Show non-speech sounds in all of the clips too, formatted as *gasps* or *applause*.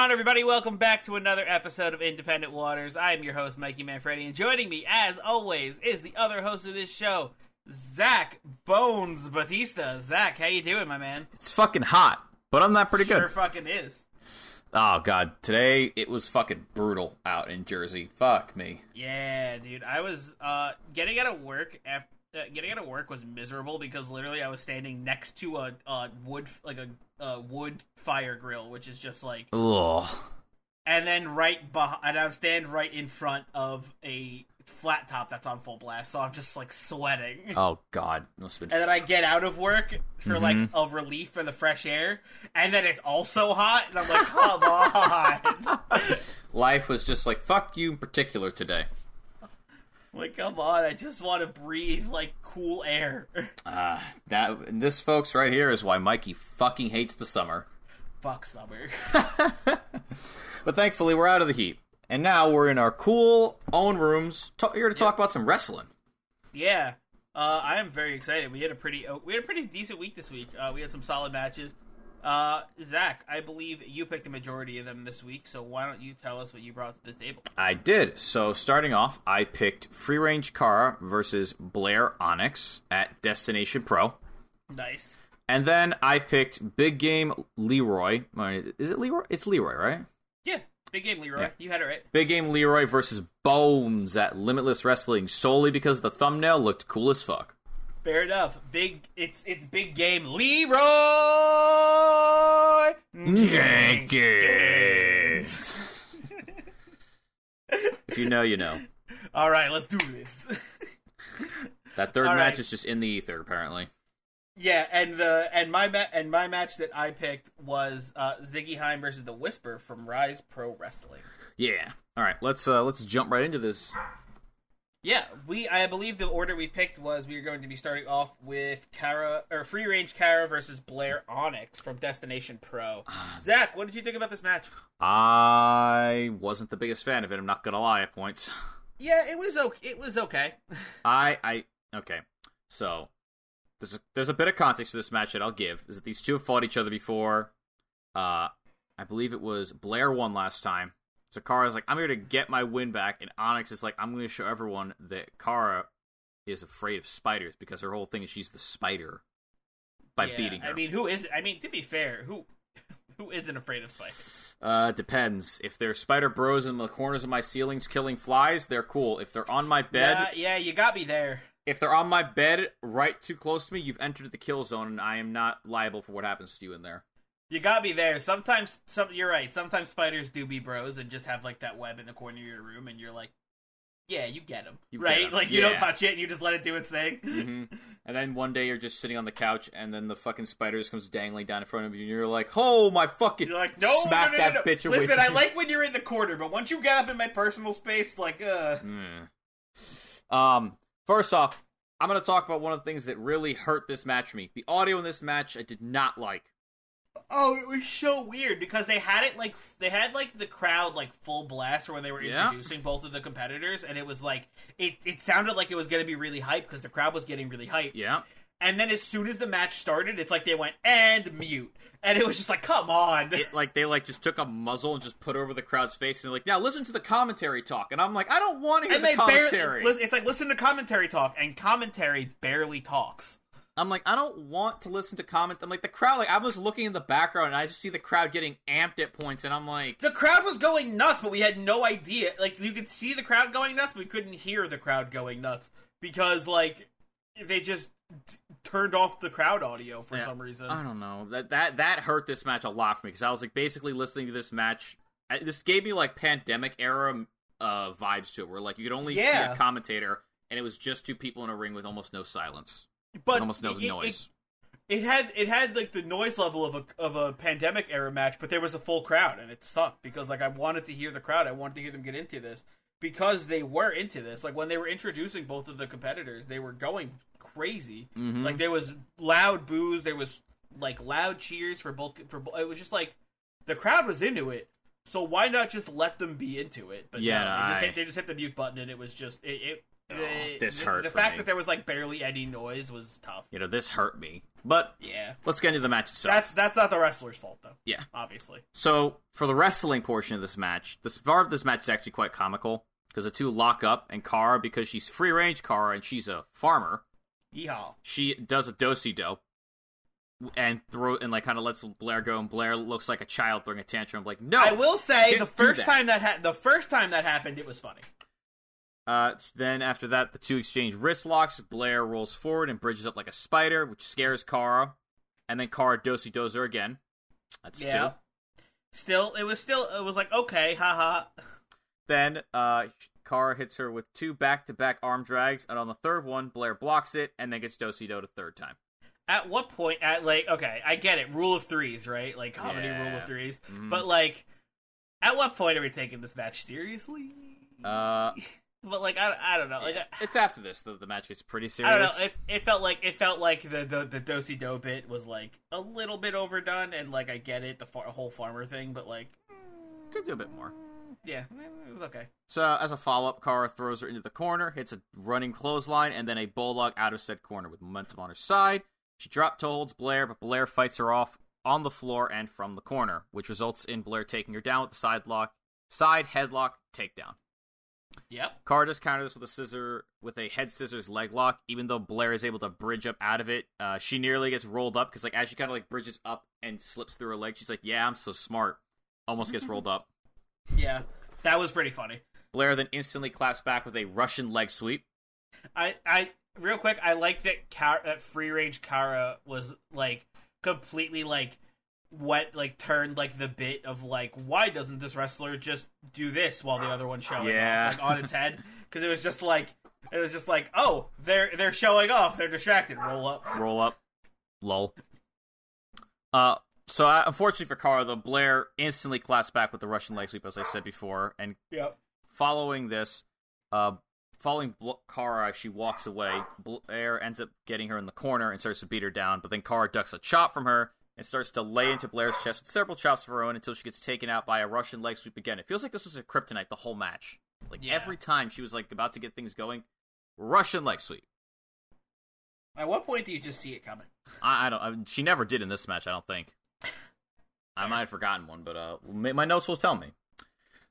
On, everybody? Welcome back to another episode of Independent Waters. I am your host, Mikey Manfredi, and joining me, as always, is the other host of this show, Zach Bones Batista. Zach, how you doing, my man? It's fucking hot, but I'm not pretty good. Sure fucking is. Oh god, today it was fucking brutal out in Jersey. Fuck me. Yeah, dude. I was uh, getting out of work after. Uh, getting out of work was miserable because literally I was standing next to a, a wood like a, a wood fire grill, which is just like Ugh. and then right behind, and I'm standing right in front of a flat top that's on full blast, so I'm just like sweating. *laughs* Oh god, must been. And then I get out of work for like Mm-hmm. a relief for the fresh air, and then it's also hot, and I'm like, come *laughs* on, Life was just like fuck you in particular today. Like come on, I just want to breathe like cool air. *laughs* Uh, that this, folks, right here is why Mikey fucking hates the summer. Fuck summer. *laughs* But thankfully, we're out of the heat, and now we're in our cool own rooms. Here to talk about some wrestling. Yeah, uh, I am very excited. We had a pretty uh, we had a pretty decent week this week. Uh, we had some solid matches. Uh, Zach, I believe you picked the majority of them this week, so why don't you tell us what you brought to the table? I did. So starting off, I picked Free Range Kara versus Blair Onyx at Destination Pro. Nice. And then I picked Big Game Leroy. Is it Leroy? It's Leroy, right? Yeah, big game, Leroy. Yeah. You had it right. Big Game Leroy versus Bones at Limitless Wrestling solely because the thumbnail looked cool as fuck. Fair enough. Big. It's it's big game, Leroy Jenkins. *laughs* if you know, you know. All right, let's do this. *laughs* That third All match right. is just in the ether, apparently. yeah, and the and my ma- and my match that I picked was uh, Ziggy Haim versus the Whisper from Rise Pro Wrestling. Yeah. All right, let's uh, let's jump right into this. Yeah, we I believe the order we picked was we were going to be starting off with Kara or Free Range Kara versus Blair Onyx from Destination Pro. Zach, what did you think about this match? I wasn't the biggest fan of it. I'm not gonna lie at points. Yeah, it was okay. It was okay. *laughs* I I okay. So there's a, there's a bit of context for this match that I'll give. Is that these two have fought each other before? Uh, I believe it was Blair won last time. So Kara's like, I'm here to get my win back, and Onyx is like, I'm going to show everyone that Kara is afraid of spiders because her whole thing is she's the spider by Yeah, beating her. I mean, who is? I mean, to be fair, who *laughs* who isn't afraid of spiders? Uh, depends. If they're spider bros in the corners of my ceilings killing flies, they're cool. If they're on my bed, Yeah, yeah, you got me there. if they're on my bed right too close to me, you've entered the kill zone, and I am not liable for what happens to you in there. You got me there. Sometimes, some you're right. Sometimes spiders do be bros and just have like that web in the corner of your room, and you're like, yeah, you get them, You right? get 'em. Like you don't Yeah. touch it, and you just let it do its thing. hmm *laughs* And then one day you're just sitting on the couch, and then the fucking spiders comes dangling down in front of you, and you're like, "Oh my fucking!" You're like, no, smack no, no, that no, no. bitch away. Listen, from I me. like when you're in the corner, but once you get up in my personal space, like, uh, Mm. Um, first off, I'm gonna talk about one of the things that really hurt this match for me. The audio in this match I did not like. Oh, it was so weird because they had it like they had like the crowd like full blast when they were Yeah. introducing both of the competitors, and it was like it it sounded like it was going to be really hype because the crowd was getting really hype. Yeah. And then as soon as the match started, it's like they went and mute, and it was just like, come on. It like they like just took a muzzle and just put it over the crowd's face and like, now listen to the commentary talk. And I'm like, I don't want to hear and the commentary. barely. It's like listen to commentary talk, and commentary barely talks. I'm like, I don't want to listen to comment. I'm like, the crowd, like, I was looking in the background and I just see the crowd getting amped at points, and I'm like, The crowd was going nuts, but we had no idea. Like you could see the crowd going nuts, but we couldn't hear the crowd going nuts because like they just t- turned off the crowd audio for Yeah. some reason. I don't know. That that that hurt this match a lot for me because I was like basically listening to this match. This gave me like pandemic era uh, vibes to it, where like you could only see a commentator and it was just two people in a ring with almost no silence, but almost no it- it- noise. It, had it had like the noise level of a of a pandemic era match, but there was a full crowd, and it sucked because like I wanted to hear the crowd. I wanted to hear them get into this because they were into this. Like when they were introducing both of the competitors, they were going crazy. Mhm. Like there was loud boos, there was like loud cheers for both. For it was just like the crowd was into it. So why not just let them be into it? But Yeah, no, they, just hit, they just hit the mute button, and it was just it. it Oh, the, this hurt The for fact me. that there was like barely any noise was tough. you know, this hurt me. But Yeah, let's get into the match itself. that's that's not the wrestler's fault though. Yeah. obviously. So for the wrestling portion of this match, the part of this match is actually quite comical because the two lock up, and Kara, because she's free range Kara and she's a farmer, Yeehaw! she does a dosey do and throw and like kind of lets Blair go, and Blair looks like a child throwing a tantrum. Like, no, I will say the first that. time that ha- the first time that happened, it was funny. Uh, then after that, the two exchange wrist locks. Blair rolls forward and bridges up like a spider, which scares Kara, and then Kara dosey does her again. That's Yeah. two. Still, it was still it was like okay, haha. Then uh, Kara hits her with two back-to-back arm drags, and on the third one, Blair blocks it and then gets dosey do a third time. At what point? At like okay, I get it. Rule of threes, right? Like comedy Yeah. rule of 3s Mhm. But like, at what point are we taking this match seriously? Uh, But like, I, I don't know. Like, yeah, I, it's after this the, the match gets pretty serious. I don't know. It, it felt like it felt like the the the dosey do bit was like a little bit overdone, and like I get it, the far, whole farmer thing, but like, mm, Could do a bit more. yeah, it was okay. So as a follow-up, Kara throws her into the corner, hits a running clothesline, and then a bulldog out of said corner with momentum on her side. She drop holds Blair, but Blair fights her off on the floor and from the corner, which results in Blair taking her down with the side lock, side headlock takedown. Yep. Kara just counters with a scissor with a head scissors leg lock. Even though Blair is able to bridge up out of it, uh, she nearly gets rolled up because like as she kind of like bridges up and slips through her leg, she's like, "Yeah, I'm so smart." Almost gets rolled up. *laughs* Yeah, that was pretty funny. Blair then instantly claps back with a Russian leg sweep. I, I, real quick, I like that Kara, that free range Kara was like completely like what like turned like the bit of like why doesn't this wrestler just do this while the other one's showing Yeah. off like on its head *laughs* because it was just like it was just like oh they're they're showing off they're distracted roll up roll up. Lol. Uh, so unfortunately for Kara, though, Blair instantly claps back with the Russian leg sweep, as I said before. And yep following this, uh, following Bl- Kara, as she walks away. Blair ends up getting her in the corner and starts to beat her down. But then Kara ducks a chop from her and starts to lay into Blair's chest with several chops of her own until she gets taken out by a Russian leg sweep again. It feels like this was a kryptonite the whole match. Like Yeah. every time she was like about to get things going, Russian leg sweep. at what point do you just see it coming I, I don't. I, she never did in this match. I don't think. *laughs* I might have forgotten one, but uh, my my notes will tell me.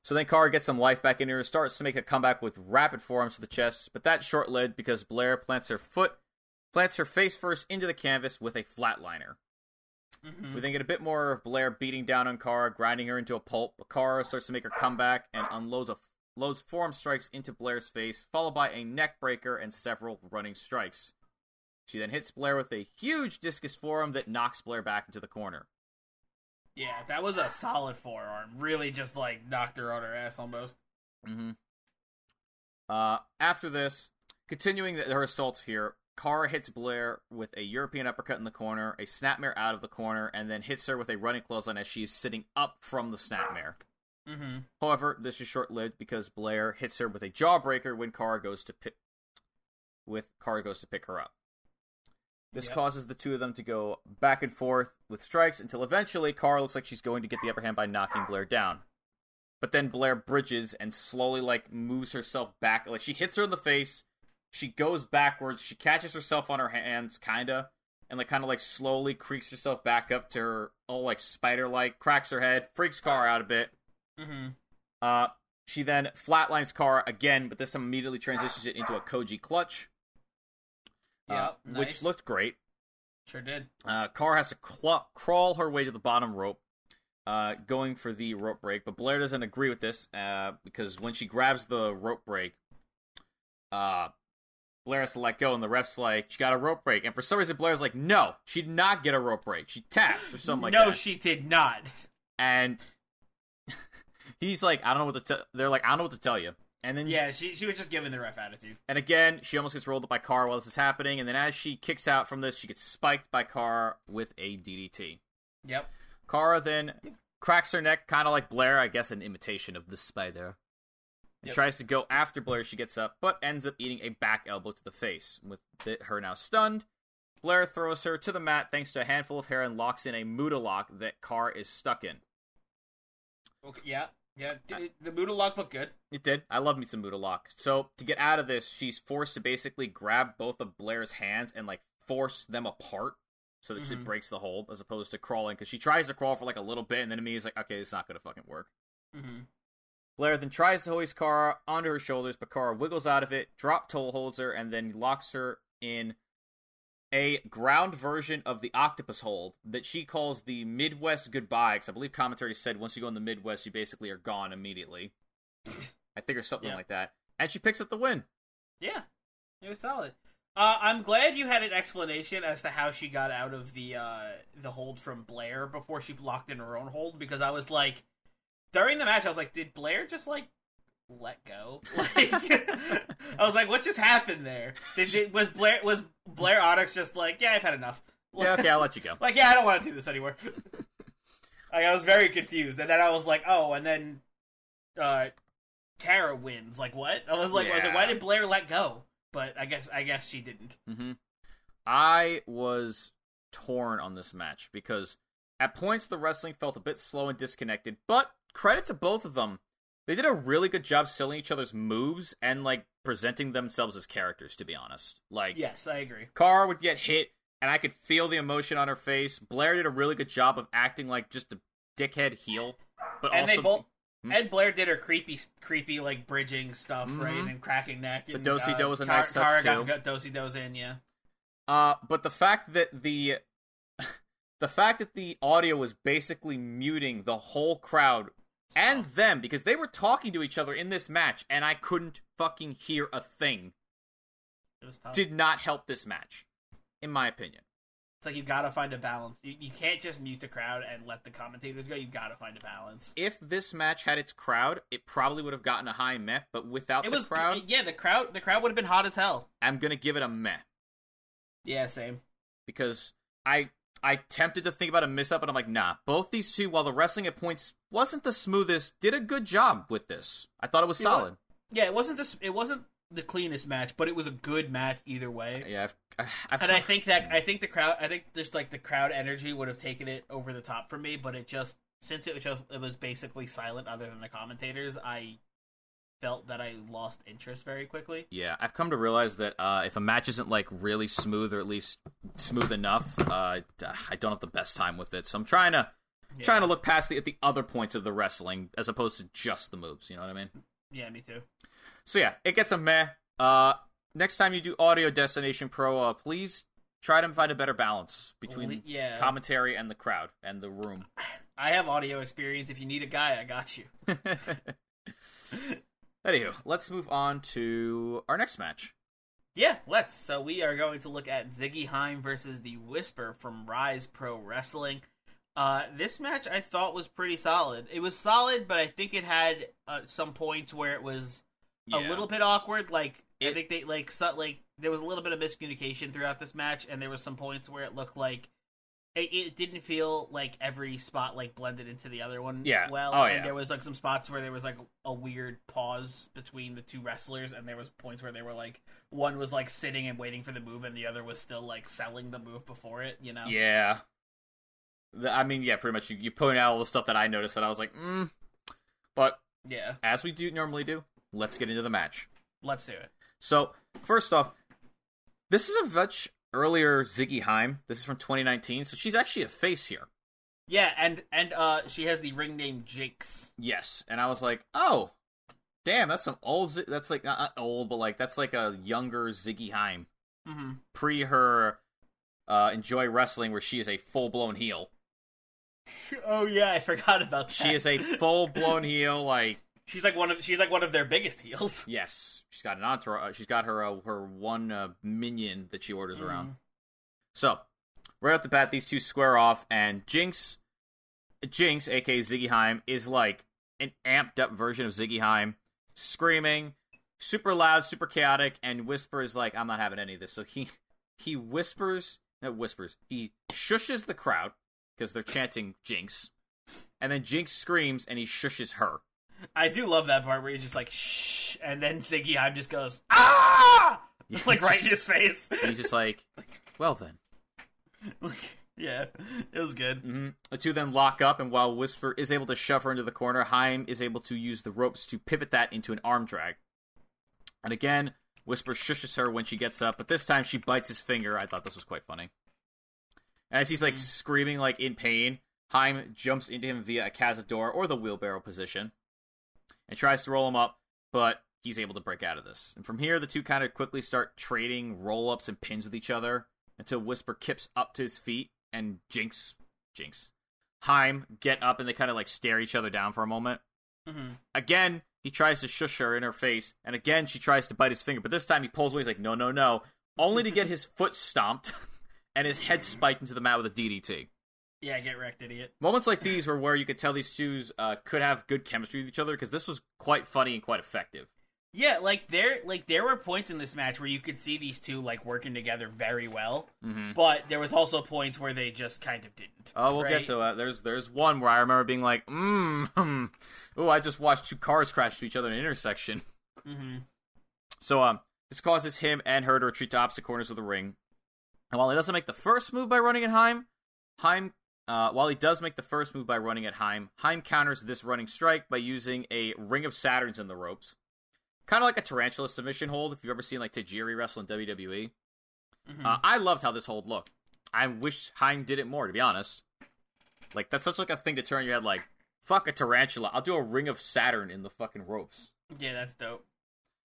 So then Kara gets some life back in her, and starts to make a comeback with rapid forearms to the chest, but that's short lived because Blair plants her foot, plants her face first into the canvas with a flatliner. Mm-hmm. We then get a bit more of Blair beating down on Kara, grinding her into a pulp. But Kara starts to make her comeback and unloads a loads forearm strikes into Blair's face, followed by a neck breaker and several running strikes. She then hits Blair with a huge discus forearm that knocks Blair back into the corner. yeah that was a solid forearm really just like knocked her on her ass almost Mm-hmm. Uh, after this, continuing the, her assault here, Kara hits Blair with a European uppercut in the corner, a snapmare out of the corner, and then hits her with a running clothesline as she is sitting up from the snapmare. mm-hmm However, this is short-lived because Blair hits her with a jawbreaker when Kara goes to pick with Kara goes to pick her up. This Yep. causes the two of them to go back and forth with strikes until eventually Kara looks like she's going to get the upper hand by knocking Blair down. But then Blair bridges and slowly like moves herself back. Like she hits her in the face, she goes backwards, she catches herself on her hands, kinda, and like kind of like slowly creaks herself back up to her, all like spider like, cracks her head, freaks Car out a bit. mm-hmm Uh, she then flatlines Car again, but this time immediately transitions it into a Koji clutch, uh, yeah which looked great. Sure did. Uh, Kara has to cl- crawl her way to the bottom rope, uh, going for the rope break, but Blair doesn't agree with this uh, because when she grabs the rope break, uh, Blair has to let go, and the ref's like, "She got a rope break," and for some reason Blair's like, "No, she did not get a rope break. She tapped or something like no, that." No, she did not. and *laughs* he's like, "I don't know what to." T-. They're like, "I don't know what to tell you." And then Yeah, she she was just giving the ref attitude. And again, she almost gets rolled up by Carr while this is happening, and then as she kicks out from this, she gets spiked by Carr with a DDT. Yep. Kara then cracks her neck, kind of like Blair, I guess an imitation of the spider. And Yep. tries to go after Blair. She gets up, but ends up eating a back elbow to the face. With the, her now stunned, Blair throws her to the mat thanks to a handful of hair and locks in a Muta lock that Carr is stuck in. Okay. Yeah. Yeah. D- the Muta lock looked good. It did. I love me some Muta Lock. So to get out of this, she's forced to basically grab both of Blair's hands and like force them apart so that she Mhm. breaks the hold, as opposed to crawling. Because she tries to crawl for like a little bit, and then me is like, okay, it's not gonna fucking work. Mm-hmm. Blair then tries to hoist Kara onto her shoulders, but Kara wiggles out of it, drop toe holds her, and then locks her in a ground version of the octopus hold that she calls the Midwest goodbye. Because I believe commentary said once you go in the Midwest, you basically are gone immediately. *laughs* I think or something Yeah. like that. And she picks up the win. Yeah, it was solid. Uh, I'm glad you had an explanation as to how she got out of the uh, the hold from Blair before she locked in her own hold because I was like, during the match, I was like, did Blair just like let go? *laughs* Like, I was like, what just happened there? Did, did was Blair was Blair Onyx just like, yeah, I've had enough. Yeah, okay, I'll let you go. *laughs* like, yeah, I don't want to do this anymore. *laughs* like, I was very confused, and then I was like, oh, and then uh, Tara wins. Like, what? I was like, I was like, why did Blair let go? But I guess I guess she didn't. hmm I was torn on this match because at points the wrestling felt a bit slow and disconnected, but credit to both of them. They did a really good job selling each other's moves and like presenting themselves as characters, to be honest. Like Yes, I agree. Carr would get hit and I could feel the emotion on her face. Blair did a really good job of acting like just a dickhead heel. But And also both. Hmm? Ed Blair did her creepy, creepy like bridging stuff, right, Mhm. and cracking neck. And, do-si-do uh, was a Kara- nice touch, Kara got too. got dosi dos in, yeah. Uh, but the fact that the *laughs* the fact that the audio was basically muting the whole crowd and them because they were talking to each other in this match and I couldn't fucking hear a thing It was tough. did not help this match, in my opinion. It's like you gotta find a balance. You, you can't just mute the crowd and let the commentators go. You gotta find a balance. If this match had its crowd, it probably would have gotten a high meh, but without It the was crowd, yeah. The crowd, the crowd would have been hot as hell. I'm gonna give it a meh Yeah, same. because I I tempted to think about a miss up, and I'm like, nah. Both these two, while the wrestling at points wasn't the smoothest, did a good job with this. I thought it was what? solid. Yeah, it wasn't this. It wasn't the cleanest match, but it was a good match either way. Yeah, I've, *sighs* I've And I think that I think the crowd, I think just like the crowd energy would have taken it over the top for me, but it just since it was just, it was basically silent other than the commentators, I felt that I lost interest very quickly. yeah, I've come to realize that uh, if a match isn't like really smooth or at least smooth enough, uh, I don't have the best time with it. So I'm trying to Yeah. trying to look past the at the other points of the wrestling as opposed to just the moves. You know what I mean? Yeah, me too. So yeah, it gets a meh. Uh, next time you do Audio Destination Pro, uh, please try to find a better balance between yeah. commentary and the crowd and the room. *sighs* I have audio experience. If you need a guy, I got you. *laughs* *laughs* Anywho, let's move on to our next match. Yeah, let's. So we are going to look at Ziggy Haim versus the Whisper from Rise Pro Wrestling. Uh, this match I thought was pretty solid. It was solid, but I think it had uh, some points where it was a little bit awkward. Like I think they like so, like there was a little bit of miscommunication throughout this match, and there was some points where it looked like it, it didn't feel like every spot like blended into the other one. Yeah. well, Oh, and yeah. there was like some spots where there was like a weird pause between the two wrestlers, and there was points where they were like one was like sitting and waiting for the move, and the other was still like selling the move before it. You know? Yeah. The- I mean, yeah, pretty much. You, you point out all the stuff that I noticed, and I was like, mm. But Yeah. as we do normally do, let's get into the match. Let's do it. So, first off, this is a much earlier Ziggy Haim. This is from 2019, so she's actually a face here. Yeah, and and uh, she has the ring name Jakes. Yes, and I was like, oh, damn, that's some old. That's like not not old, but like that's like a younger Ziggy Haim Mm-hmm. pre her uh, Enjoy Wrestling, where she is a full blown heel. *laughs* Oh yeah, I forgot about that. She is a full blown *laughs* heel. Like she's like one of she's like one of their biggest heels. *laughs* yes, she's got an entourage. She's got her uh, her one uh, minion that she orders Mm. around. So right off the bat, these two square off, and Jinx, Jinx, aka Ziggy Haim, is like an amped up version of Ziggy Haim, screaming, super loud, super chaotic, and Whisper is like, "I'm not having any of this." So he he whispers, no whispers, he shushes the crowd because they're chanting Jinx, and then Jinx screams and he shushes her. I do love that part where he's just like shh, and then Ziggy Haim just goes ah, *laughs* like right in his face. *laughs* He's just like, "Well then." *laughs* yeah, it was good. hmm The two then lock up, and while Whisper is able to shove her into the corner, Haim is able to use the ropes to pivot that into an arm drag. And again, Whisper shushes her when she gets up, but this time she bites his finger. I thought this was quite funny. And as he's like screaming like in pain, Haim jumps into him via a cazador or the wheelbarrow position and tries to roll him up, but he's able to break out of this. And from here, the two kind of quickly start trading roll ups and pins with each other until Whisper kips up to his feet and Jinx, Jinx, Haim get up and they kind of like stare each other down for a moment. hmm Again, he tries to shush her in her face, and again she tries to bite his finger, but this time he pulls away. He's like, "No, no, no!" Only to get his foot stomped *laughs* and his head spiked into the mat with a DDT. Yeah, get wrecked, idiot. Moments like these were where you could tell these two uh, could have good chemistry with each other because this was quite funny and quite effective. Yeah, like there, like there were points in this match where you could see these two like working together very well, Mhm. but there was also points where they just kind of didn't. Oh, we'll right? get to that. There's there's one where I remember being like, "Mmm, oh, I just watched two cars crash to each other in an intersection." hmm So um, this causes him and her to retreat to opposite corners of the ring. And while he doesn't make the first move by running at Haim, Haim, uh, while he does make the first move by running at Haim, Haim counters this running strike by using a Ring of Saturns in the ropes, kind of like a tarantula submission hold. If you've ever seen like Tajiri wrestle in WWE, Mhm. uh, I loved how this hold looked. I wish Haim did it more, to be honest. Like that's such like a thing to turn your head. Like fuck a tarantula, I'll do a Ring of Saturn in the fucking ropes. Yeah, that's dope.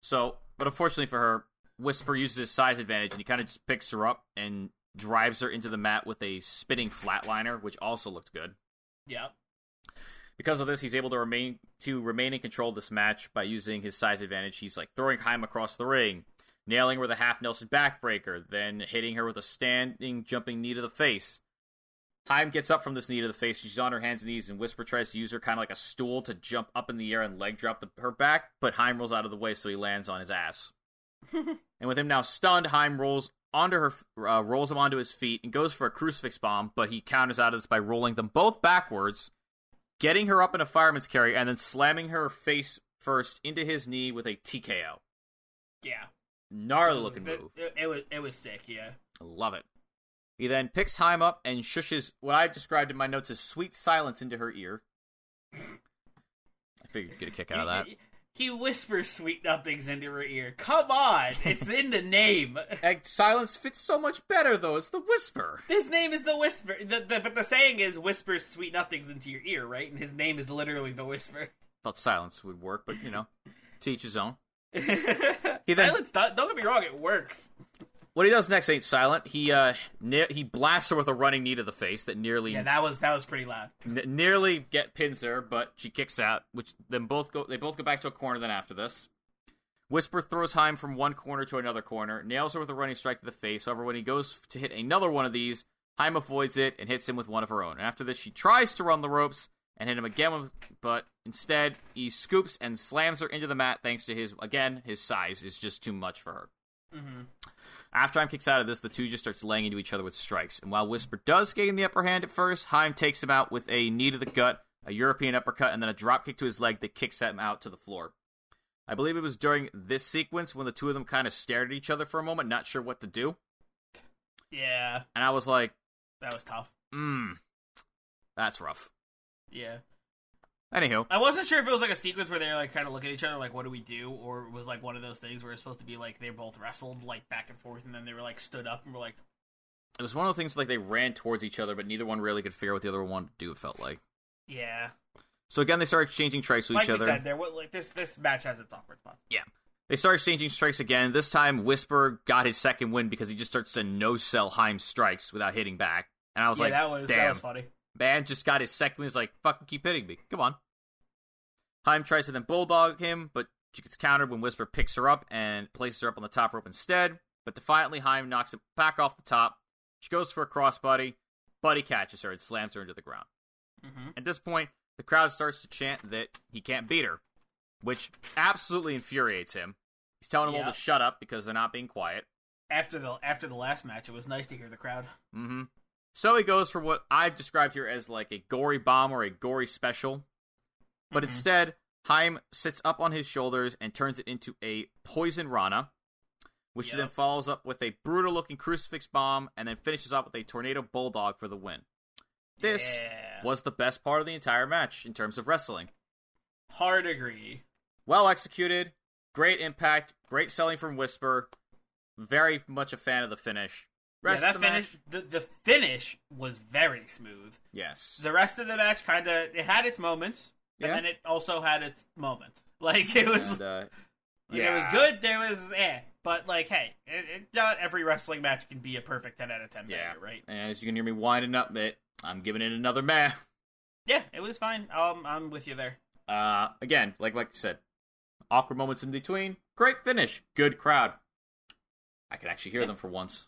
So, but unfortunately for her, Whisper uses his size advantage and he kind of just picks her up and drives her into the mat with a spinning flatliner, which also looked good. Yeah. Because of this, he's able to remain to remain in control of this match by using his size advantage. He's like throwing Haim across the ring, nailing her with a half Nelson backbreaker, then hitting her with a standing jumping knee to the face. Haim gets up from this knee to the face. She's on her hands and knees, and Whisper tries to use her kind of like a stool to jump up in the air and leg drop the, her back, but Haim rolls out of the way, so he lands on his ass. *laughs* and with him now stunned, Haim rolls onto her, uh, rolls him onto his feet, and goes for a crucifix bomb, but he counters out of this by rolling them both backwards, getting her up in a fireman's carry, and then slamming her face first into his knee with a TKO. Yeah. Gnarly looking move. it, it was it was sick. Yeah. I love it. He then picks Haim up and shushes what I described in my notes as sweet silence into her ear. I figured you'd get a kick out of *laughs* that. He, whispers sweet nothings into her ear. Come on, it's in the name. *laughs* And silence fits so much better, though. It's the whisper. His name is the Whisper. The, the, but the saying is whispers sweet nothings into your ear, right? And his name is literally the Whisper. *laughs* Thought silence would work, but you know, to each his own. *laughs* he then- Silence, don't, don't get me wrong, it works. What he does next ain't silent. He uh, ne- he blasts her with a running knee to the face that nearly Yeah, that was that was pretty loud. N- nearly get pins her, but she kicks out, which then both go. They both go back to a corner. Then after this, Whisper throws Haim from one corner to another corner, nails her with a running strike to the face. However, when he goes to hit another one of these, Haim avoids it and hits him with one of her own. And after this, she tries to run the ropes and hit him again, with, but instead he scoops and slams her into the mat. Thanks to his again, his size is just too much for her. hmm After Haim kicks out of this, the two just starts laying into each other with strikes. And while Whisper does gain the upper hand at first, Haim takes him out with a knee to the gut, a European uppercut, and then a drop kick to his leg that kicks him out to the floor. I believe it was during this sequence when the two of them kind of stared at each other for a moment, not sure what to do. Yeah, And I was like, that was tough. mmm, that's rough. Yeah. Anywho, I wasn't sure if it was like a sequence where they like kind of look at each other like, "What do we do?" or it was like one of those things where it's supposed to be like they both wrestled like back and forth, and then they were like stood up and were like, it was one of those things like they ran towards each other, but neither one really could figure out what the other one wanted to do, it felt like. "Yeah." So again, they start exchanging strikes with Like each other. said, there like this this match has its awkward spots. Yeah. They start exchanging strikes again. This time, Whisper got his second win because he just starts to no sell Haim's strikes without hitting back. And I was yeah, like, that was damn, that was funny. Man just got his second. He's like, fucking keep hitting me. Come on. Haim tries to then bulldog him, but she gets countered when Whisper picks her up and places her up on the top rope instead. But defiantly, Haim knocks it back off the top. She goes for a crossbody. Buddy catches her and slams her into the ground. hmm At this point, the crowd starts to chant that he can't beat her, which absolutely infuriates him. He's telling them all to shut up because they're not being quiet. After the after the last match, it was nice to hear the crowd. hmm So he goes for what I've described here as like a gory bomb or a gory special. But Mhm. instead, Haim sits up on his shoulders and turns it into a poison Rana, which he then follows up with a brutal looking crucifix bomb and then finishes up with a tornado bulldog for the win. This Yeah. was the best part of the entire match in terms of wrestling. hard agree. Well executed, great impact, great selling from Whisper. Very much a fan of the finish. Rest yeah, of that the finish. match, The, the finish was very smooth. yes. The rest of the match kind of it had its moments, and Yeah. then it also had its moments. *laughs* Like it was, And, uh, like, it was good. There was eh, but like hey, it, it, not every wrestling match can be a perfect ten out of ten. Yeah. banger, right? And as you can hear me winding up it, I'm giving it another meh. Yeah, it was fine. Um, I'm with you there. Uh, again, like like I said, awkward moments in between. Great finish. Good crowd. I can actually hear them for once.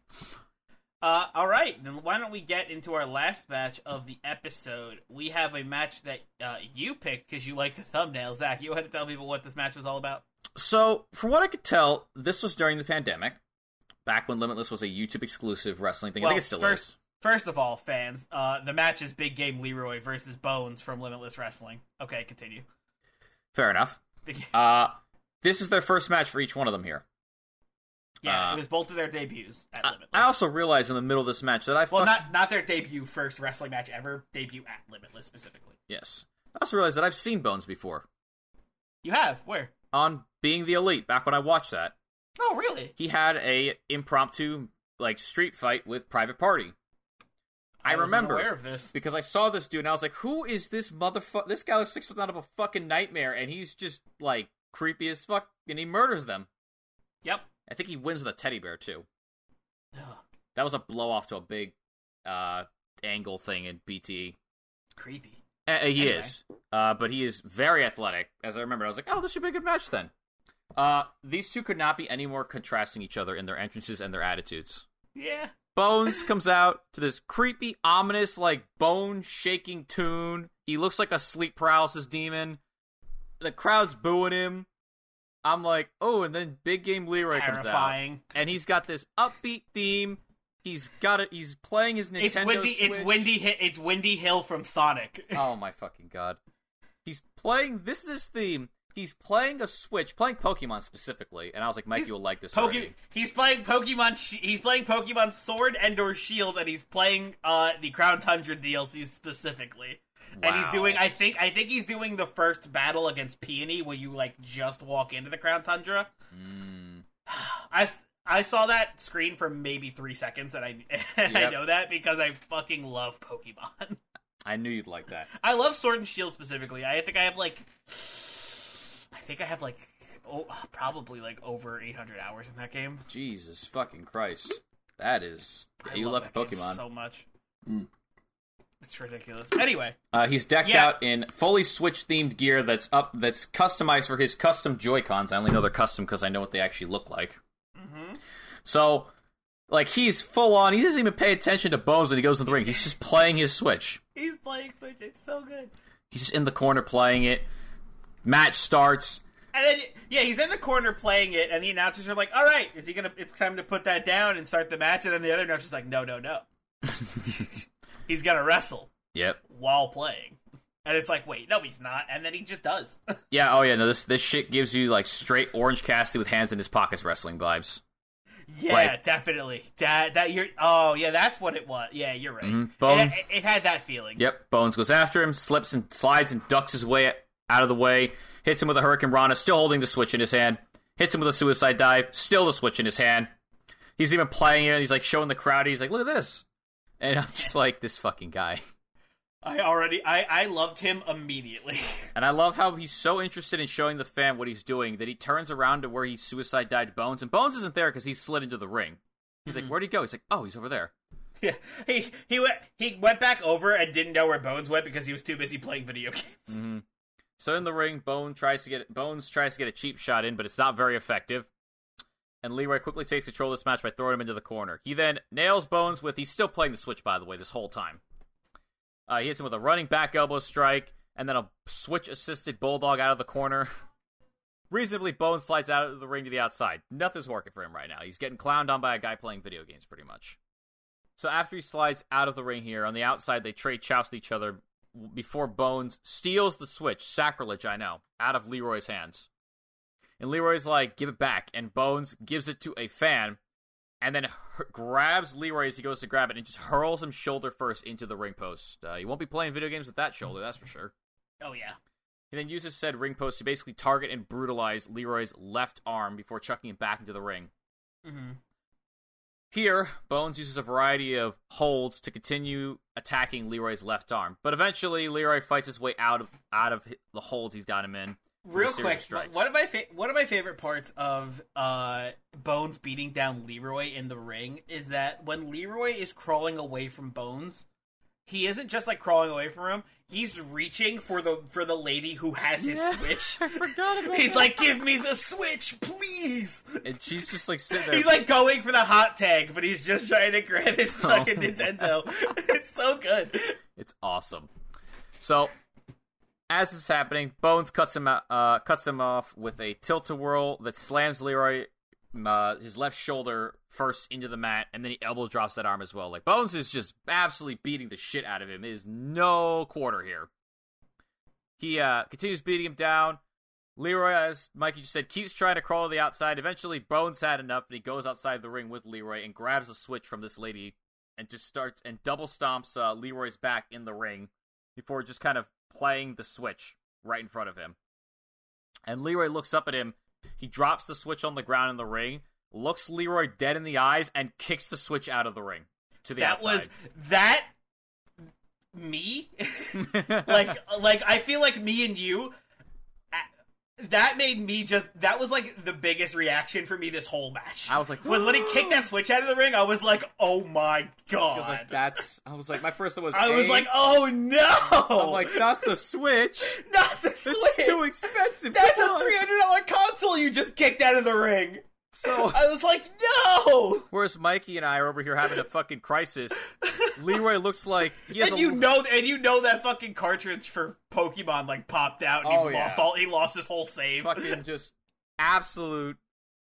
Uh, all right, then why don't we get into our last match of the episode? We have a match that uh, you picked because you like the thumbnail. Zach, you had to tell people what this match was all about. So, from what I could tell, this was during the pandemic, back when Limitless was a YouTube exclusive wrestling thing. I think it still first, is. first of all, fans, uh, the match is Big Game Leroy versus Bones from Limitless Wrestling. Okay, continue. Fair enough. Uh, this is their first match for each one of them here. Yeah, Uh, it was both of their debuts at I, Limitless. I also realized in the middle of this match that I well, fuck- not not their debut first wrestling match ever. Debut at Limitless specifically. yes. I also realized that I've seen Bones before You have where? on Being the Elite. Back when I watched that, Oh, really? he had a impromptu like street fight with Private Party. I, wasn't remember aware of this. because I saw this dude and I was like, "Who is this motherfucker? This guy looks like something out of a fucking nightmare," and he's just like creepy as fuck, and he murders them. Yep. I think he wins with a teddy bear too. Ugh, That was a blow off to a big uh, angle thing in BT. creepy. Uh, he Anyway. is, uh, but he is very athletic. As I remember, I was like, "Oh, this should be a good match then." Uh, these two could not be any more contrasting each other in their entrances and their attitudes. Yeah. Bones *laughs* comes out to this creepy, ominous, like bone shaking tune. He looks like a sleep paralysis demon. The crowd's booing him. I'm like, oh, and then Big Game Leroy comes out, terrifying. and he's got this upbeat theme. He's got it. He's playing his Nintendo It's windy. It's windy. Hi- It's windy hill from Sonic. *laughs* Oh my fucking god. He's playing this is his theme. He's playing a Switch, playing Pokemon specifically, and I was like, Mike, He's you will like this. Poke- already. he's playing Pokemon. Sh- he's playing Pokemon Sword and or Shield, and he's playing uh the Crown Tundra DLC specifically. And he's doing. I think. I think he's doing the first battle against Peony when you like just walk into the Crown Tundra. Mm, *sighs* I, I saw that screen for maybe three seconds, and I *laughs* and I know that because I fucking love Pokemon. *laughs* I knew you'd like that. *laughs* I love Sword and Shield specifically. I think I have like, I think I have like oh, probably like over 800 hours in that game. Jesus fucking Christ. That is. I you love game Pokemon. so much. It's ridiculous. Anyway, Uh, he's decked Yeah. out in fully Switch themed gear that's up that's customized for his custom Joy Cons. I only know they're custom because I know what they actually look like. Mm-hmm. So, like, he's full on. He doesn't even pay attention to Bones when he goes in the ring. He's just playing his Switch. he's playing Switch. It's so good. He's just in the corner playing it. Match starts. And then, yeah, he's in the corner playing it, and the announcers are like, "All right, is he gonna? It's time to put that down and start the match." And then the other announcer's like, "No, no, no. *laughs* *laughs* he's gonna wrestle Yep. while playing." And it's like, wait, no, he's not. And then he just does. *laughs* Yeah. Oh yeah. No. This this shit gives you like straight Orange Cassidy with hands in his pockets wrestling vibes. yeah, Like- definitely. That that you're. Oh, yeah, that's what it was. Yeah, you're right. Mhm. Bone- It, it, it had that feeling. Yep. Bones goes after him, slips and slides and ducks his way out of the way. Hits him with a Hurricane Rana, still holding the switch in his hand. Hits him with a suicide dive, still the switch in his hand. He's even playing it. He's like showing the crowd. He's like, "Look at this," and I'm just like, "This fucking guy." I already, I, I loved him immediately. *laughs* And I love how he's so interested in showing the fan what he's doing that he turns around to where he suicide died Bones, and Bones isn't there because he slid into the ring. He's like, mm-hmm. "Where'd he go?" He's like, "Oh, he's over there." yeah, he he went he went back over and didn't know where Bones went because he was too busy playing video games. Mm-hmm. So in the ring, Bone tries to get Bones tries to get a cheap shot in, but it's not very effective. And Leroy quickly takes control of this match by throwing him into the corner. He then nails Bones with he's still playing the switch by the way this whole time. Uh, he hits him with a running back elbow strike and then a switch assisted bulldog out of the corner. *laughs* Reasonably, Bones slides out of the ring to the outside. Nothing's working for him right now. He's getting clowned on by a guy playing video games, pretty much. So after he slides out of the ring here, on the outside, they trade chops with each other before Bones steals the switch. Sacrilege, I know, out of Leroy's hands. And Leroy's like, give it back. And Bones gives it to a fan and then h- grabs Leroy as he goes to grab it and just hurls him shoulder first into the ring post. Uh, he won't be playing video games with that shoulder, that's for sure. Oh yeah, He then uses said ring post to basically target and brutalize Leroy's left arm before chucking him back into the ring. mm-hmm. Here, Bones uses a variety of holds to continue attacking Leroy's left arm, but eventually Leroy fights his way out of out of the holds he's got him in. With a real quick. strikes. One of my fa- one of my favorite parts of uh, Bones beating down Leroy in the ring is that when Leroy is crawling away from Bones, he isn't just like crawling away from him. He's reaching for the for the lady who has his *laughs* switch. I forgot about He's that. like, "Give me the switch, please." and she's just like sitting *laughs* there. He's like going for the hot tag, but he's just trying to grab his *laughs* Oh. fucking Nintendo. it's so good. It's awesome. So, as this is happening, Bones cuts him uh, cuts him off with a tilt a whirl that slams Leroy uh, his left shoulder first into the mat, and then he elbow drops that arm as well. Like Bones is just absolutely beating the shit out of him. There's no quarter here. He uh, continues beating him down. Leroy, as Mikey just said, keeps trying to crawl to the outside. Eventually, Bones had enough, and he goes outside the ring with Leroy and grabs a switch from this lady and just starts and double stomps uh, Leroy's back in the ring before just kind of playing the switch right in front of him. And Leroy looks up at him. He drops the switch on the ground in the ring, looks Leroy dead in the eyes, and kicks the switch out of the ring to the outside. that outside. was that me *laughs* like like i feel like me and you that made me just that was like the biggest reaction for me this whole match I was like, was when he *gasps* kicked that switch out of the ring i was like oh my I god was like, that's. I was like, my first thought was. I was like oh no I'm like, not the switch. *laughs* not the It's switch too expensive. that's a Come on. $300 console you just kicked out of the ring So, *laughs* i was like no whereas Mikey and I are over here having a fucking crisis, Leroy looks like he has and you know, and you know that fucking cartridge for Pokemon like popped out, and Oh, he yeah. lost all. He lost his whole save. fucking just absolute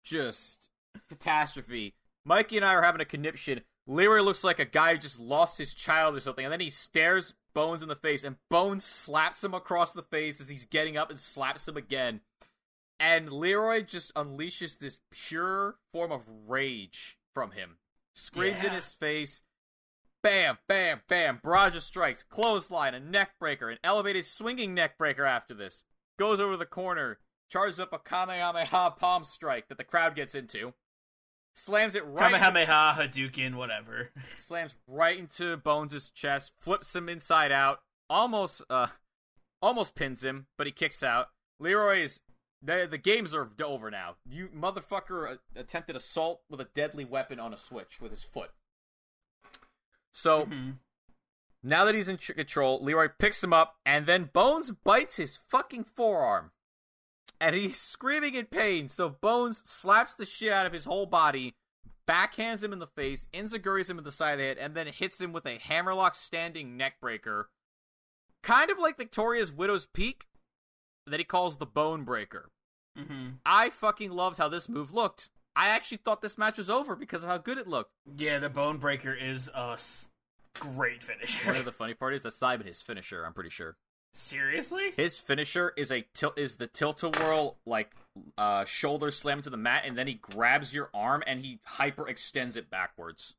just catastrophe. Mikey and I are having a conniption. Leroy looks like a guy who just lost his child or something, and then he stares Bones in the face, and Bones slaps him across the face as he's getting up and slaps him again. And Leroy just unleashes this pure form of rage from him. Screams in his face. Bam, bam, bam. Barrage of strikes, clothesline, a neck breaker, an elevated swinging neck breaker after this. Goes over the corner, charges up a Kamehameha palm strike that the crowd gets into. Slams it right Kamehameha, Hadouken, whatever. *laughs* slams right into Bones' chest, flips him inside out, almost uh almost pins him, but he kicks out. Leroy is The the games are over now. You motherfucker uh, attempted assault with a deadly weapon on a switch with his foot. So Mhm. now that he's in control, Leroy picks him up, and then Bones bites his fucking forearm, and he's screaming in pain. So Bones slaps the shit out of his whole body, backhands him in the face, enzuigiris him in the side of the head, and then hits him with a hammerlock standing neckbreaker. kind of like Victoria's Widow's Peak, that he calls the Bone Breaker. Mhm. I fucking loved how this move looked. I actually thought this match was over because of how good it looked. Yeah, the Bone Breaker is a s- great finisher. One of the funny part is that's not even his finisher. I'm pretty sure Seriously? his finisher is a tilt is the tilt a whirl like uh, shoulder slam to the mat, and then he grabs your arm and he hyper extends it backwards.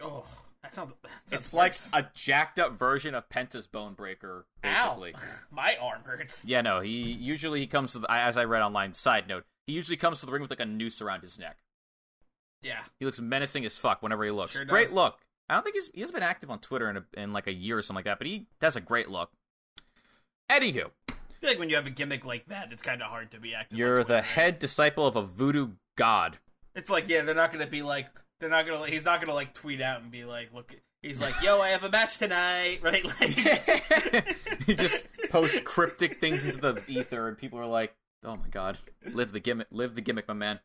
Oh, that sounds. That sounds It's like worse. a jacked up version of Penta's Bone Breaker, basically. Ow. *laughs* My arm hurts. Yeah, no. He usually he comes to the as I read online. Side note: he usually comes to the ring with like a noose around his neck. Yeah. He looks menacing as fuck whenever he looks. Sure great look. I don't think he's he has been active on Twitter in, a, in like a year or something like that, but he has a great look. Anywho, I feel like when you have a gimmick like that, it's kind of hard to be active. you're the head disciple of a voodoo god. It's like, yeah, they're not gonna be like, they're not gonna. He's not gonna like tweet out and be like, look. He's like, yo, I have a match tonight, *laughs* right? Like, *laughs* he just posts *laughs* cryptic things into the ether, and people are like, "Oh my god, live the gimmick, live the gimmick, my man."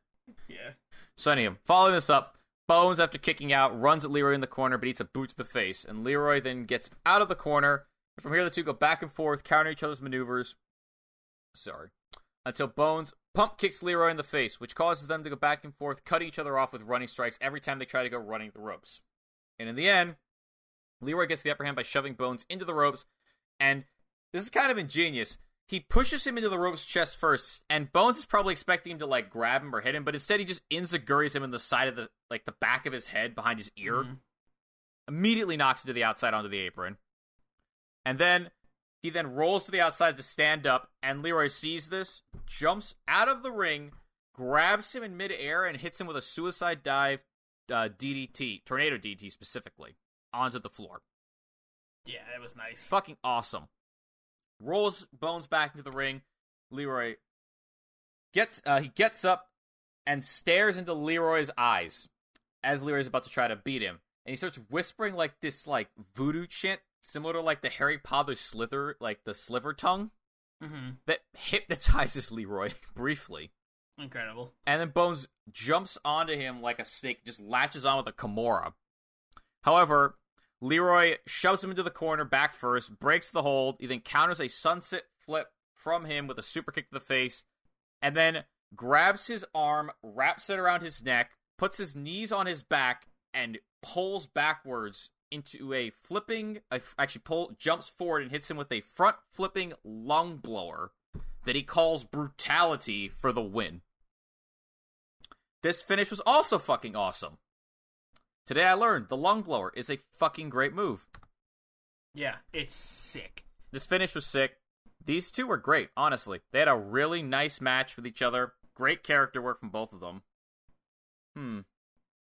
yeah. So anyway, following this up, Bones, after kicking out, runs at Leroy in the corner, but eats a boot to the face, and Leroy then gets out of the corner. From here, the two go back and forth, counter each other's maneuvers. Sorry. Until Bones pump kicks Leroy in the face, which causes them to go back and forth, cutting each other off with running strikes every time they try to go running the ropes. And in the end, Leroy gets the upper hand by shoving Bones into the ropes, and this is kind of ingenious. He pushes him into the ropes chest first, and Bones is probably expecting him to like grab him or hit him, but instead he just enzuigiris him in the side of the like the back of his head behind his ear. Mhm. Immediately knocks him to the outside onto the apron. And then he then rolls to the outside to stand up, and Leroy sees this, jumps out of the ring, grabs him in midair, and hits him with a suicide dive uh, DDT, tornado DDT specifically, onto the floor. Yeah, it was nice. Fucking awesome. Rolls Bones back into the ring. Leroy gets uh, he gets up and stares into Leroy's eyes as Leroy's about to try to beat him. And he starts whispering like this like voodoo chant, similar to like the Harry Potter slither, like the sliver tongue, hmm that hypnotizes Leroy *laughs* briefly. Incredible. And then Bones jumps onto him like a snake, just latches on with a Kimura. However, Leroy shoves him into the corner back first, breaks the hold. He then counters a sunset flip from him with a super kick to the face, and then grabs his arm, wraps it around his neck, puts his knees on his back, and pulls backwards into a flipping. Uh, actually, pull jumps forward and hits him with a front flipping lung blower that he calls brutality for the win. This finish was also fucking awesome. Today I learned the lung blower is a fucking great move. Yeah, it's sick. This finish was sick. These two were great, honestly. They had a really nice match with each other. Great character work from both of them. Hmm.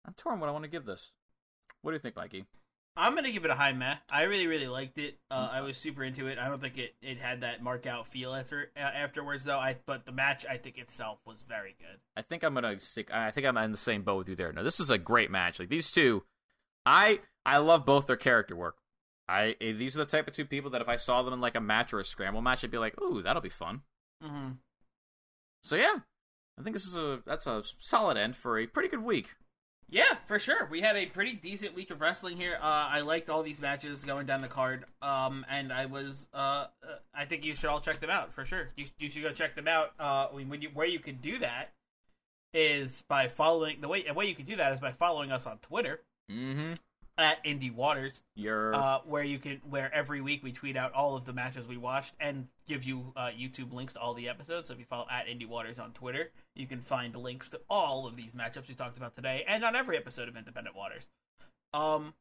I'm torn what I want to give this. What do you think, Mikey? I'm gonna give it a high meh. I really, really liked it. Uh, I was super into it. I don't think it, it had that mark out feel after uh, afterwards though. I but the match I think itself was very good. I think I'm gonna stick. I think I'm in the same boat with you there. No, this is a great match. Like these two, I I love both their character work. I eh, these are the type of two people that if I saw them in like a match or a scramble match, I'd be like, ooh, that'll be fun. Mm-hmm. So yeah, I think this is a that's a solid end for a pretty good week. Yeah, for sure. We had a pretty decent week of wrestling here. Uh, I liked all these matches going down the card. Um, and I was, uh, uh, I think you should all check them out for sure. You, you should go check them out. Uh, when you where you can do that is by following the way. The way you can do that is by following us on Twitter Mm-hmm. At Indie Waters. You're uh, where you can where every week we tweet out all of the matches we watched and give you uh, YouTube links to all the episodes. So if you follow at Indie Waters on Twitter, you can find links to all of these matchups we talked about today and on every episode of Independent Waters. Um,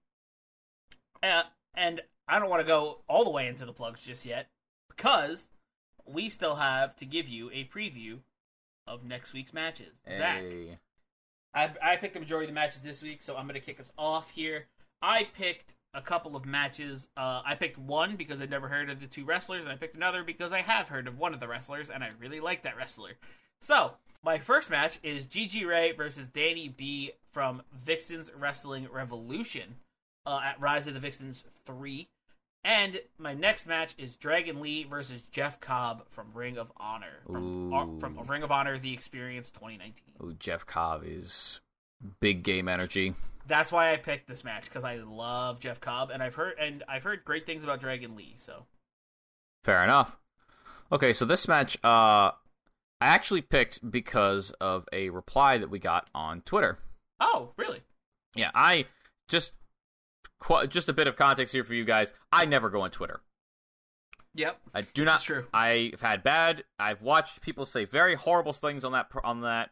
uh, and I don't want to go all the way into the plugs just yet because we still have to give you a preview of next week's matches. Zach. Hey. I, I picked the majority of the matches this week, so I'm going to kick us off here. I picked a couple of matches. Uh, I picked one because I'd never heard of the two wrestlers, and I picked another because I have heard of one of the wrestlers, and I really like that wrestler. So, my first match is Gigi Ray versus Danny B from Vixens Wrestling Revolution uh, at Rise of the Vixens 3. And my next match is Dragon Lee versus Jeff Cobb from Ring of Honor. From, uh, from Ring of Honor The Experience 2019. Oh, Jeff Cobb is big game energy. That's why I picked this match because I love Jeff Cobb and I've heard and I've heard great things about Dragon Lee. So Fair enough. Okay, so this match, uh, I actually picked because of a reply that we got on Twitter. oh really? Yeah, I just qu- just a bit of context here for you guys. I never go on Twitter. Yep. I do not. true. I've had bad. I've watched people say very horrible things on that on that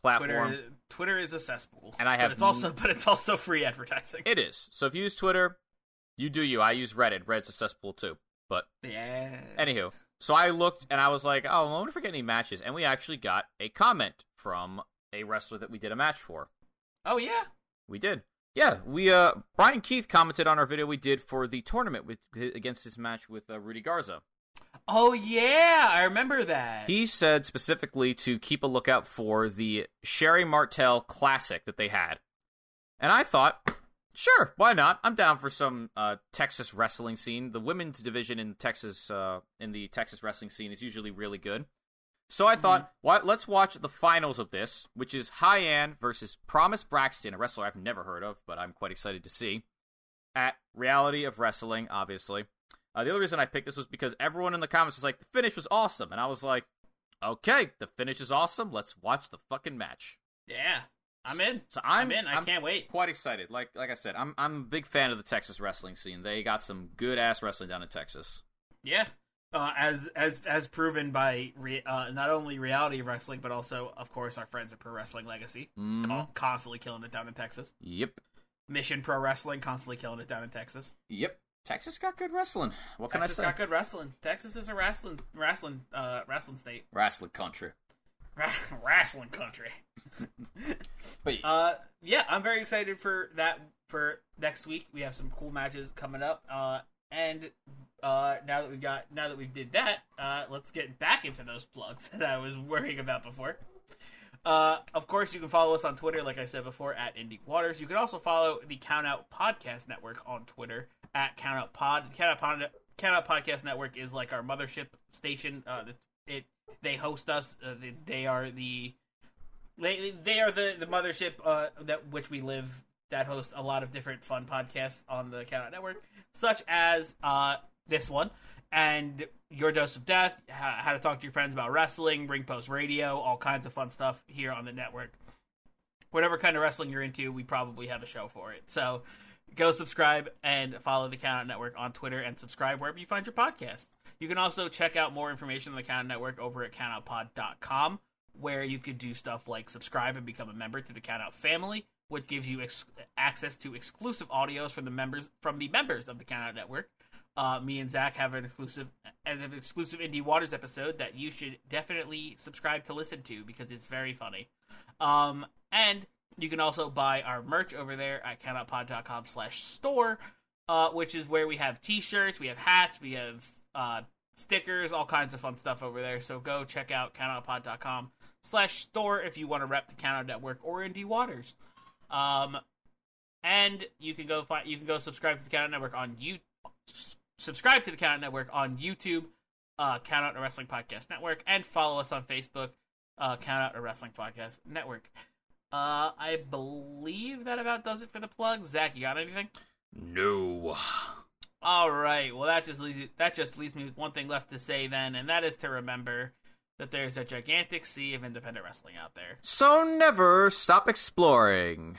platform. Twitter Twitter is a cesspool, And I have but it's also but it's also free advertising. It is. So if you use Twitter, you do you. I use Reddit. Reddit's a cesspool too. But yeah. anywho, so I looked and I was like, oh, I wonder if we get any matches. And we actually got a comment from a wrestler that we did a match for. Oh yeah. We did. Yeah, we uh Brian Keith commented on our video we did for the tournament with against his match with uh, Rudy Garza. Oh yeah, I remember that. He said specifically to keep a lookout for the Sherri Martel Classic that they had. And I thought, sure, why not? I'm down for some uh, Texas wrestling scene. The women's division in Texas, uh, in the Texas wrestling scene, is usually really good. So I thought, what? Let's watch the finals of this, which is High Hyan versus Promise Braxton, a wrestler I've never heard of, but I'm quite excited to see. At Reality of Wrestling, obviously. Uh, the only reason I picked this was because everyone in the comments was like, the finish was awesome. And I was like, okay, the finish is awesome. Let's watch the fucking match. yeah, I'm in. So I'm, I'm in. I can't wait. Quite excited. Like like I said, I'm I'm a big fan of the Texas wrestling scene. They got some good ass wrestling down in Texas. Yeah. Uh, as as as proven by re, uh, not only reality of wrestling, but also, of course, our friends at Pro Wrestling Legacy, mm-hmm. Constantly killing it down in Texas. Yep. Mission Pro Wrestling, constantly killing it down in Texas. Yep. Texas got good wrestling. What can Texas I say? Texas got good wrestling. Texas is a wrestling wrestling uh wrestling state, Wrestling country. *laughs* wrestling country. *laughs* But Uh, yeah, I'm very excited for that for next week. We have some cool matches coming up. Uh, and uh, now that we got now that we did that, uh, let's get back into those plugs *laughs* that I was worrying about before. Uh, of course, you can follow us on Twitter, like I said before, at Indie Waters. You can also follow the Count Out Podcast Network on Twitter at Count Out Pod. The Count Out Pod. Count Out Podcast Network is like our mothership station. Uh, it they host us. Uh, they, they are the they they are the the mothership uh, that which we live that hosts a lot of different fun podcasts on the Count Out Network, such as uh, this one and Your Dose of Death, how to talk to your friends about wrestling, Ring Post Radio, all kinds of fun stuff here on the network. Whatever kind of wrestling you're into, we probably have a show for it. So go subscribe and follow the Count Out Network on Twitter and subscribe wherever you find your podcast. You can also check out more information on the Count Out Network over at countoutpod.com, where you could do stuff like subscribe and become a member to the Count Out family, which gives you ex- access to exclusive audios from the members from the members of the Count Out Network. Uh, me and Zach have an exclusive an exclusive Indie Waters episode that you should definitely subscribe to listen to because it's very funny. Um, and you can also buy our merch over there at countoutpod.com slash store, uh, which is where we have t-shirts, we have hats, we have uh, stickers, all kinds of fun stuff over there. So go check out countoutpod.com slash store if you want to rep the Countout Network or Indie Waters. Um, and you can go find you can go subscribe to the Countout Network on you subscribe to the Countout Network on YouTube, uh, Count Out a Wrestling Podcast Network, and follow us on Facebook, uh, Count Out a Wrestling Podcast Network. Uh, I believe that about does it for the plug. Zach, you got anything? no. All right. Well, that just leaves that just leaves me with one thing left to say then, and that is to remember that there's a gigantic sea of independent wrestling out there. So never stop exploring.